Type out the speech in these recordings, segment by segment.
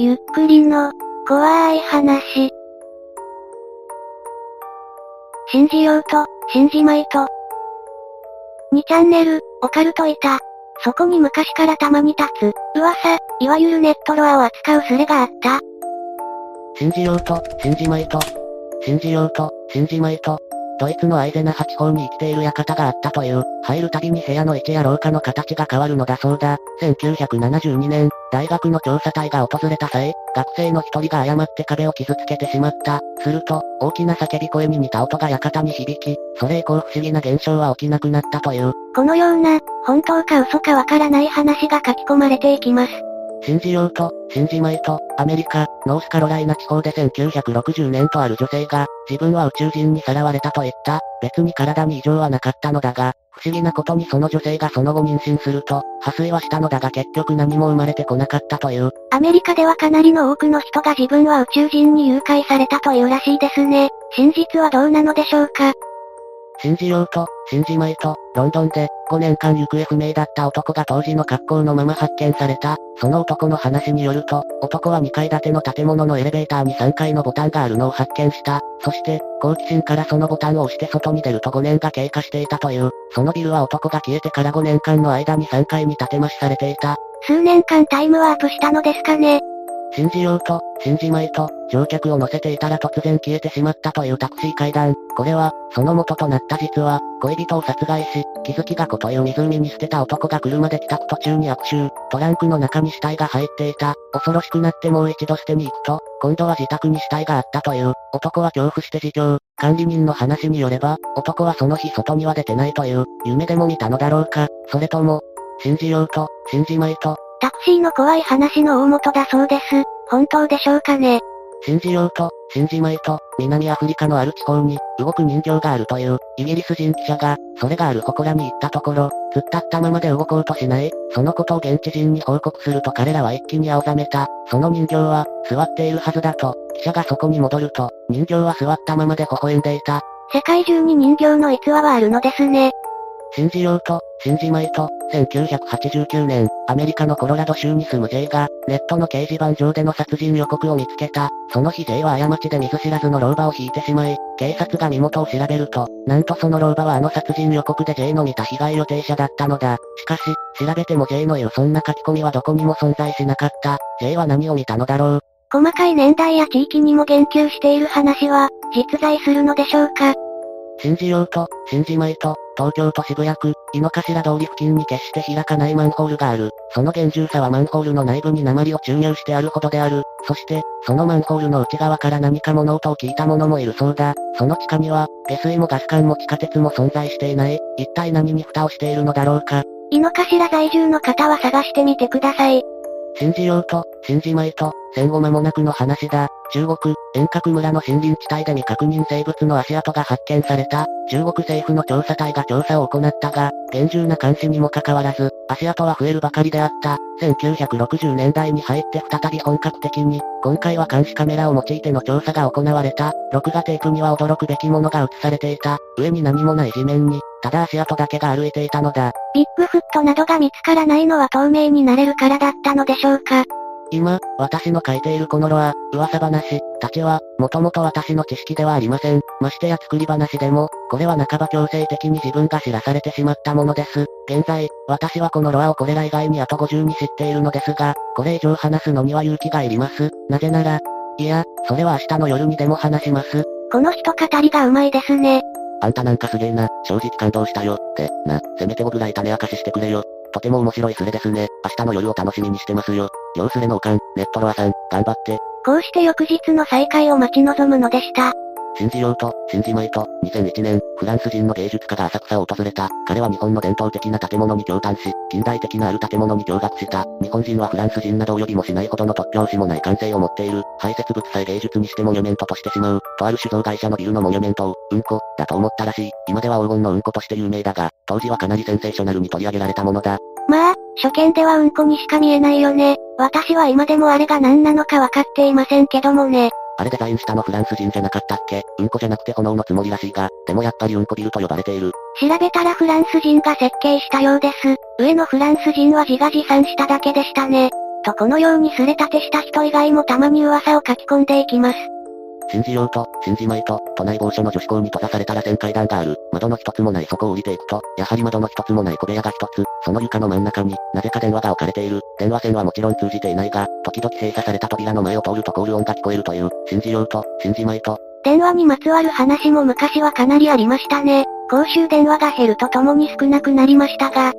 ゆっくりの、怖い話。信じようと、信じまいと。2チャンネル、オカルトいた。そこに昔からたまに立つ、噂、いわゆるネットロアを扱うスレがあった。信じようと、信じまいと。信じようと、信じまいと。ドイツのアイゼナ八方に生きている館があったという、入るたびに部屋の位置や廊下の形が変わるのだそうだ。1972年、大学の調査隊が訪れた際、学生の一人が誤って壁を傷つけてしまった。すると、大きな叫び声に似た音が館に響き、それ以降不思議な現象は起きなくなったという。このような、本当か嘘かわからない話が書き込まれていきます。信じようと、信じまいと、アメリカ、ノースカロライナ地方で1960年とある女性が、自分は宇宙人にさらわれたと言った。別に体に異常はなかったのだが、不思議なことにその女性がその後妊娠すると、破水はしたのだが結局何も生まれてこなかったという。アメリカではかなりの多くの人が自分は宇宙人に誘拐されたというらしいですね。真実はどうなのでしょうか？信じようと、信じまいと、ロンドンで、5年間行方不明だった男が当時の格好のまま発見された。その男の話によると、男は2階建ての建物のエレベーターに3階のボタンがあるのを発見した。そして、好奇心からそのボタンを押して外に出ると5年が経過していたという。そのビルは男が消えてから5年間の間に3回に建て増しされていた。数年間タイムワープしたのですかね。信じようと、信じまいと、乗客を乗せていたら突然消えてしまったというタクシー階段。これは、その元となった実は、恋人を殺害し、気づきが子という湖に捨てた男が車で帰宅途中に悪臭、トランクの中に死体が入っていた。恐ろしくなってもう一度捨てに行くと、今度は自宅に死体があったという。男は恐怖して自供。管理人の話によれば、男はその日外には出てないという、夢でも見たのだろうか。それとも、信じようと、信じまいと、タクシーの怖い話の大元だそうです。本当でしょうかね信じようと、信じまいと、南アフリカのある地方に、動く人形があるという、イギリス人記者が、それがある祠に行ったところ、突っ立ったままで動こうとしない、そのことを現地人に報告すると彼らは一気に青ざめた。その人形は、座っているはずだと、記者がそこに戻ると、人形は座ったままで微笑んでいた。世界中に人形の逸話はあるのですね。信じようと、信じまいと、1989年、アメリカのコロラド州に住む J が、ネットの掲示板上での殺人予告を見つけた。その日 J は過ちで見ず知らずの老婆を引いてしまい、警察が身元を調べると、なんとその老婆はあの殺人予告で J の見た被害予定者だったのだ。しかし、調べても J の言うそんな書き込みはどこにも存在しなかった。J は何を見たのだろう。細かい年代や地域にも言及している話は、実在するのでしょうか信じようと、信じまいと、東京都渋谷区、井の頭通り付近に決して開かないマンホールがある。その厳重さはマンホールの内部に鉛を注入してあるほどである。そして、そのマンホールの内側から何か物音を聞いた者もいるそうだ。その地下には、下水もガス管も地下鉄も存在していない。一体何に蓋をしているのだろうか。井の頭在住の方は探してみてください。信じようと、信じまいと、戦後間もなくの話だ。中国、遠隔村の森林地帯で未確認生物の足跡が発見された。中国政府の調査隊が調査を行ったが、厳重な監視にもかかわらず、足跡は増えるばかりであった。1960年代に入って再び本格的に、今回は監視カメラを用いての調査が行われた。録画テープには驚くべきものが映されていた。上に何もない地面に、ただ足跡だけが歩いていたのだ。ビッグフットなどが見つからないのは透明になれるからだったのでしょうか。今、私の書いているこのロア、噂話、たちは、もともと私の知識ではありません。ましてや作り話でも、これは半ば強制的に自分が知らされてしまったものです。現在、私はこのロアをこれら以外にあと50に知っているのですが、これ以上話すのには勇気がいります。なぜなら、いや、それは明日の夜にでも話します。この人語りが上手いですね。あんたなんかすげえな、正直感動したよ、って、な、せめて5ぐらい種明かししてくれよ。とても面白いスレですね。明日の夜を楽しみにしてますよ。両スレのおかん、ネットロアさん、頑張って。こうして翌日の再会を待ち望むのでした。信じようと、信じまいと、2001年、フランス人の芸術家が浅草を訪れた。彼は日本の伝統的な建物に驚嘆し、近代的なある建物に驚愕した。日本人はフランス人などを呼びもしないほどの突拍子もない感性を持っている。排泄物さえ芸術にしてモニュメントとしてしまう。とある酒造会社のビルのモニュメントを、うんこ、だと思ったらしい。今では黄金のうんことして有名だが、当時はかなりセンセーショナルに取り上げられたものだ。まあ、初見ではうんこにしか見えないよね。私は今でもあれが何なのかわかっていませんけどもね。あれデザインしたのフランス人じゃなかったっけ？うんこじゃなくて炎のつもりらしいが、でもやっぱりうんこビルと呼ばれている。調べたらフランス人が設計したようです。上のフランス人は自画自賛しただけでしたね。とこのようにすれ立てした人以外もたまに噂を書き込んでいきます。信じようと、信じまいと、都内某所の女子校に閉ざされたら旋階段がある。窓の一つもないそこを降りていくと、やはり窓の一つもない小部屋が一つ、その床の真ん中に、なぜか電話が置かれている。電話線はもちろん通じていないが、時々閉鎖された扉の前を通るとコール音が聞こえるという、信じようと、信じまいと。電話にまつわる話も昔はかなりありましたね。公衆電話が減るとともに少なくなりましたが。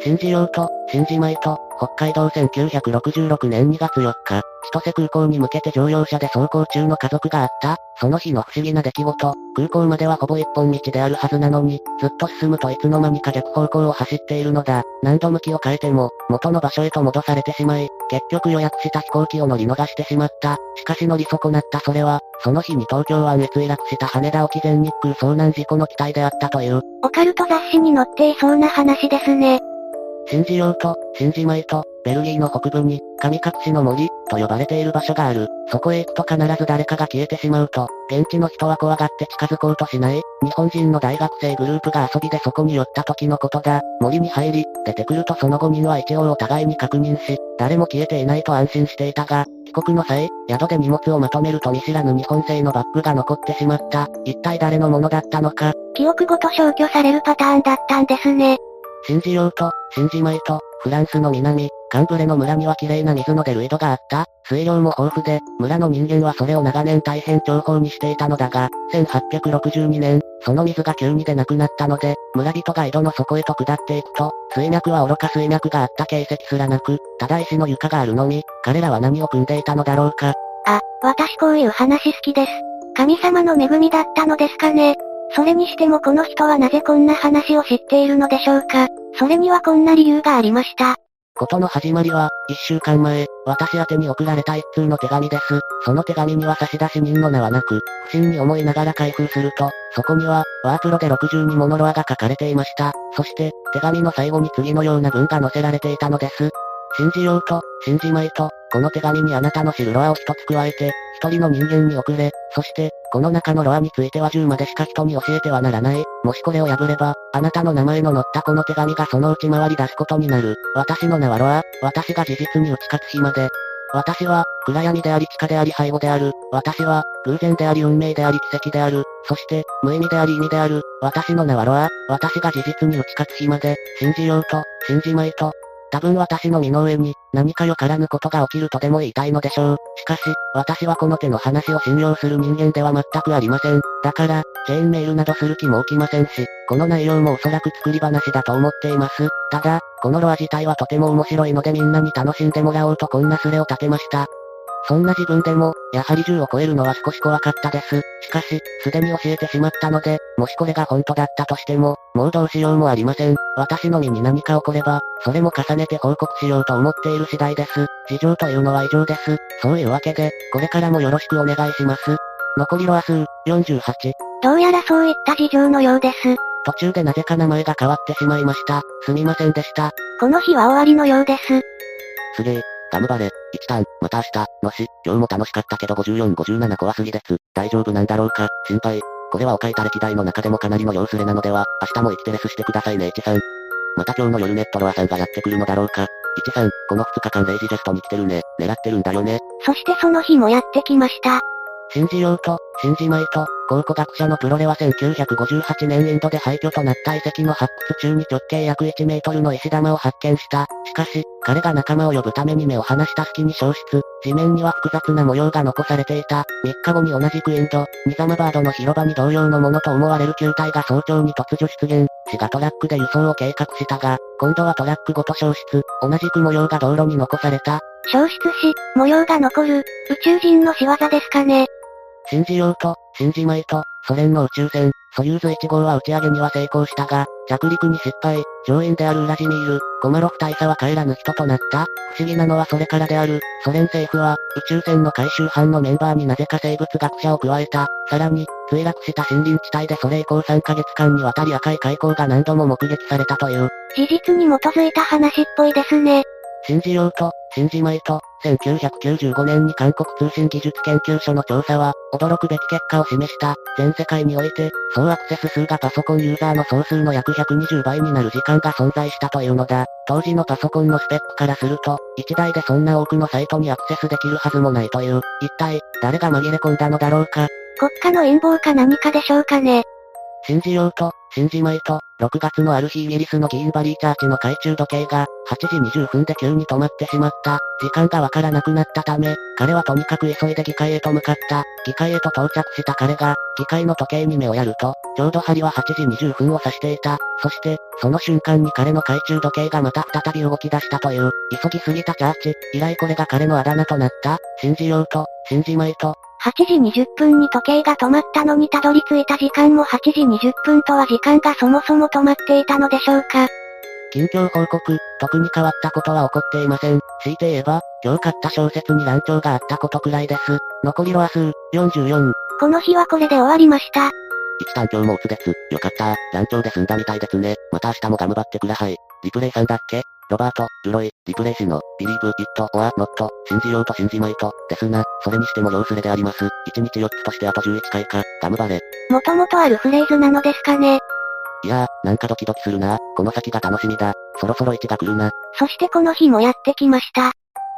信じようと、信じまいと、北海道1966年2月4日、千歳空港に向けて乗用車で走行中の家族があった。その日の不思議な出来事。空港まではほぼ一本道であるはずなのに、ずっと進むといつの間にか逆方向を走っているのだ。何度向きを変えても、元の場所へと戻されてしまい、結局予約した飛行機を乗り逃してしまった。しかし乗り損なったそれは、その日に東京湾へ墜落した羽田沖全日空遭難事故の機体であったという。オカルト雑誌に載っていそうな話ですね。信じようと、信じまいと、ベルギーの北部に、神隠しの森、と呼ばれている場所がある。そこへ行くと必ず誰かが消えてしまうと、現地の人は怖がって近づこうとしない、日本人の大学生グループが遊びでそこに寄った時のことだ。森に入り、出てくるとその5人は一応お互いに確認し、誰も消えていないと安心していたが、帰国の際、宿で荷物をまとめると見知らぬ日本製のバッグが残ってしまった。一体誰のものだったのか。記憶ごと消去されるパターンだったんですね。信じようと、信じまいと、フランスの南、カンブレの村には綺麗な水の出る井戸があった。水量も豊富で、村の人間はそれを長年大変重宝にしていたのだが、1862年、その水が急に出なくなったので、村人が井戸の底へと下っていくと、水脈は愚か水脈があった形跡すらなく、ただ石の床があるのみ、彼らは何を組んでいたのだろうか。あ、私こういう話好きです。神様の恵みだったのですかね。それにしてもこの人はなぜこんな話を知っているのでしょうか。それにはこんな理由がありました。ことの始まりは、一週間前、私宛に送られた一通の手紙です。その手紙には差出人の名はなく、不審に思いながら開封すると、そこには、ワープロで62モノロアが書かれていました。そして、手紙の最後に次のような文が載せられていたのです。信じようと、信じまいと、この手紙にあなたの知るロアを一つ加えて、一人の人間に送れ、そして、この中のロアについては10までしか人に教えてはならない。もしこれを破れば、あなたの名前の載ったこの手紙がそのうち回り出すことになる。私の名はロア、私が事実に打ち勝つ日まで。私は、暗闇であり地下であり背後である。私は、偶然であり運命であり奇跡である。そして、無意味であり意味である。私の名はロア、私が事実に打ち勝つ日まで、信じようと、信じまいと、多分私の身の上に、何かよからぬことが起きるとでも言いたいのでしょう。しかし、私はこの手の話を信用する人間では全くありません。だから、チェーンメールなどする気も起きませんし、この内容もおそらく作り話だと思っています。ただ、このロア自体はとても面白いのでみんなに楽しんでもらおうとこんなスレを立てました。そんな自分でも、やはり10を超えるのは少し怖かったです。しかし、すでに教えてしまったので、もしこれが本当だったとしても、もうどうしようもありません。私の身に何か起これば、それも重ねて報告しようと思っている次第です。事情というのは以上です。そういうわけで、これからもよろしくお願いします。残りロア数、48。どうやらそういった事情のようです。途中でなぜか名前が変わってしまいました。すみませんでした。この日は終わりのようです。すげえ。ガムバレ、1ターン、また明日、のし、今日も楽しかったけど54、57怖すぎです。大丈夫なんだろうか、心配。これはお書いた歴代の中でもかなりの様子れなのでは、明日も生きてレスしてくださいね、1さん。また今日の夜ネットロアさんがやってくるのだろうか？1さん、この2日間レイジジェストに来てるね。狙ってるんだよね。そしてその日もやってきました。信じようと、信じまいと、考古学者のプロレは1958年インドで廃墟となった遺跡の発掘中に直径約1メートルの石玉を発見した。しかし、彼が仲間を呼ぶために目を離した隙に消失。地面には複雑な模様が残されていた。3日後に同じくインド、ニザマバードの広場に同様のものと思われる球体が早朝に突如出現。市がトラックで輸送を計画したが、今度はトラックごと消失。同じく模様が道路に残された。消失し、模様が残る、宇宙人の仕業ですかね。信じようと、信じまいと、ソ連の宇宙船、ソユーズ1号は打ち上げには成功したが、着陸に失敗、乗員であるウラジミール、コマロフ大佐は帰らぬ人となった。不思議なのはそれからである、ソ連政府は、宇宙船の回収班のメンバーになぜか生物学者を加えた。さらに、墜落した森林地帯でそれ以降3ヶ月間にわたり赤い海溝が何度も目撃されたという。事実に基づいた話っぽいですね。信じようと、信じまいと、1995年に韓国通信技術研究所の調査は、驚くべき結果を示した。全世界において、総アクセス数がパソコンユーザーの総数の約120倍になる時間が存在したというのだ。当時のパソコンのスペックからすると、1台でそんな多くのサイトにアクセスできるはずもないという、一体、誰が紛れ込んだのだろうか？国家の陰謀か何かでしょうかね。信じようと、信じまいと、6月のある日イギリスのギーンバリーチャーチの懐中時計が、8時20分で急に止まってしまった。時間がわからなくなったため、彼はとにかく急いで議会へと向かった。議会へと到着した彼が、議会の時計に目をやると、ちょうど針は8時20分を指していた。そして、その瞬間に彼の懐中時計がまた再び動き出したという、急ぎすぎたチャーチ。以来これが彼のあだ名となった。信じようと、信じまいと、8時20分に時計が止まったのにたどり着いた時間も8時20分とは時間がそもそも止まっていたのでしょうか。近況報告、特に変わったことは起こっていません。強いて言えば、今日買った小説に乱調があったことくらいです。残りロア数、44。この日はこれで終わりました。一旦今日もうつです。よかった。乱調で済んだみたいですね。また明日も頑張ってください。リプレイさんだっけ？ロバート、ルロイ、リプレイ氏の、ビリーブ、イット、オア、ノット、信じようと信じまいと、ですな。それにしても両スレであります。1日4つとしてあと11回か、ガムバレ。もともとあるフレーズなのですかね。いやー、なんかドキドキするな。この先が楽しみだ。そろそろ1が来るな。そしてこの日もやってきました。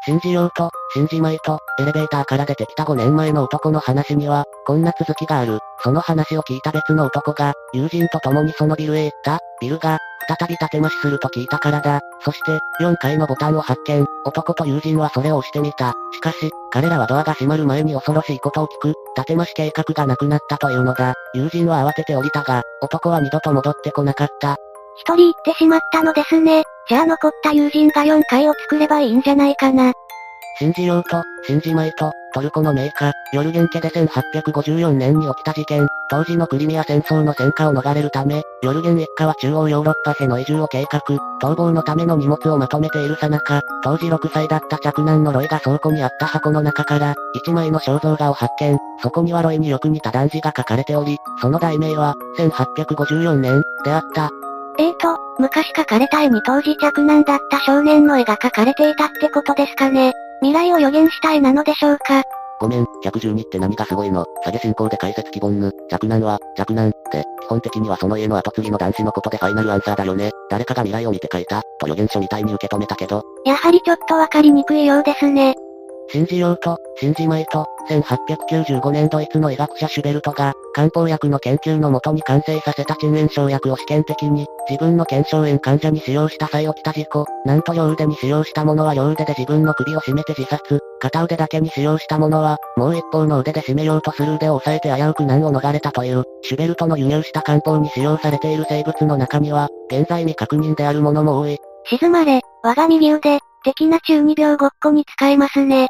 信じようと、信じまいと、エレベーターから出てきた5年前の男の話には、こんな続きがある。その話を聞いた別の男が、友人と共にそのビルへ行った。ビルが、再び建増しすると聞いたからだ。そして、4階のボタンを発見。男と友人はそれを押してみた。しかし、彼らはドアが閉まる前に恐ろしいことを聞く。建増し計画がなくなったというのだ。友人は慌てて降りたが、男は二度と戻ってこなかった。一人行ってしまったのですね。じゃあ残った友人が4階を作ればいいんじゃないかな。信じようと、信じまいと、トルコの名家、ヨルゲン家で1854年に起きた事件、当時のクリミア戦争の戦火を逃れるため、ヨルゲン一家は中央ヨーロッパへの移住を計画、逃亡のための荷物をまとめているさなか、当時6歳だった着男のロイが倉庫にあった箱の中から、1枚の肖像画を発見、そこにはロイによく似た男児が書かれており、その題名は、1854年、であった。えーと、昔書かれた絵に当時着男だった少年の絵が描かれていたってことですかね。未来を予言した絵なのでしょうかごめん、112って何がすごいの下げ進行で解説希望ぬ。若男は、若男って、基本的にはその家の後継ぎの男子のことでファイナルアンサーだよね。誰かが未来を見て書いた、と予言書みたいに受け止めたけど。やはりちょっとわかりにくいようですね。信じようと、信じまいと、1895年ドイツの医学者シュベルトが、漢方薬の研究のもとに完成させた鎮炎症薬を試験的に、自分の腱鞘炎患者に使用した際起きた事故、なんと両腕に使用したものは両腕で自分の首を絞めて自殺、片腕だけに使用したものは、もう一方の腕で締めようとする腕を押さえて危うく難を逃れたという、シュベルトの輸入した漢方に使用されている生物の中には、現在未確認であるものも多い。沈まれ、我が右腕、的な中二病ごっこに使えますね。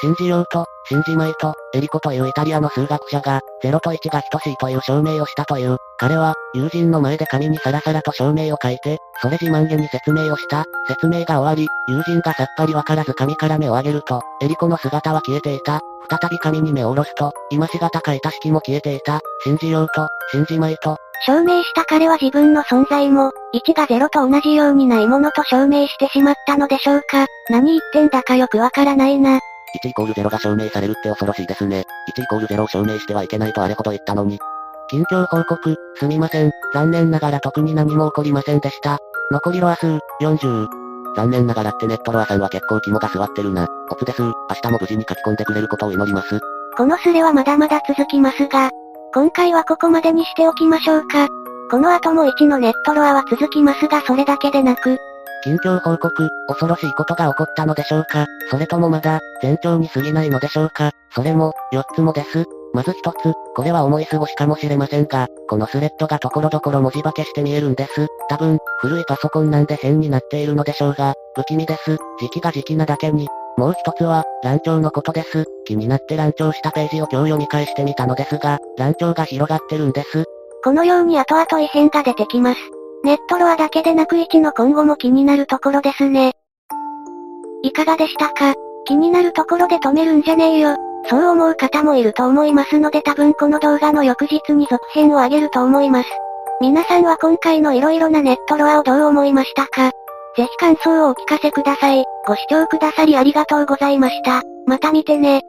信じようと、信じまいと、エリコというイタリアの数学者が、0と1が等しいという証明をしたという。彼は、友人の前で紙にサラサラと証明を書いて、それ自慢げに説明をした。説明が終わり、友人がさっぱりわからず紙から目を上げると、エリコの姿は消えていた。再び紙に目を下ろすと、今しがた書いた式も消えていた。信じようと、信じまいと。証明した彼は自分の存在も、1が0と同じようにないものと証明してしまったのでしょうか。何言ってんだかよくわからないな。1イコール0が証明されるって恐ろしいですね。1イコール0を証明してはいけないとあれほど言ったのに。近況報告、すみません。残念ながら特に何も起こりませんでした。残りロア数、40。残念ながらってネットロアさんは結構肝が座ってるな。オツです。明日も無事に書き込んでくれることを祈ります。このスレはまだまだ続きますが、今回はここまでにしておきましょうか。この後も1のネットロアは続きますがそれだけでなく、近況報告、恐ろしいことが起こったのでしょうか？それともまだ、前兆に過ぎないのでしょうか？それも、4つもです。まず一つ、これは思い過ごしかもしれませんが、このスレッドが所々文字化けして見えるんです。多分、古いパソコンなんで変になっているのでしょうが、不気味です。時期が時期なだけに。もう一つは、乱調のことです。気になって乱調したページを今日読み返してみたのですが、乱調が広がってるんです。このように後々異変が出てきます。ネットロアだけでなく1の今後も気になるところですね。いかがでしたか？気になるところで止めるんじゃねえよ。そう思う方もいると思いますので多分この動画の翌日に続編を上げると思います。皆さんは今回の色々なネットロアをどう思いましたか？ぜひ感想をお聞かせください。ご視聴くださりありがとうございました。また見てね。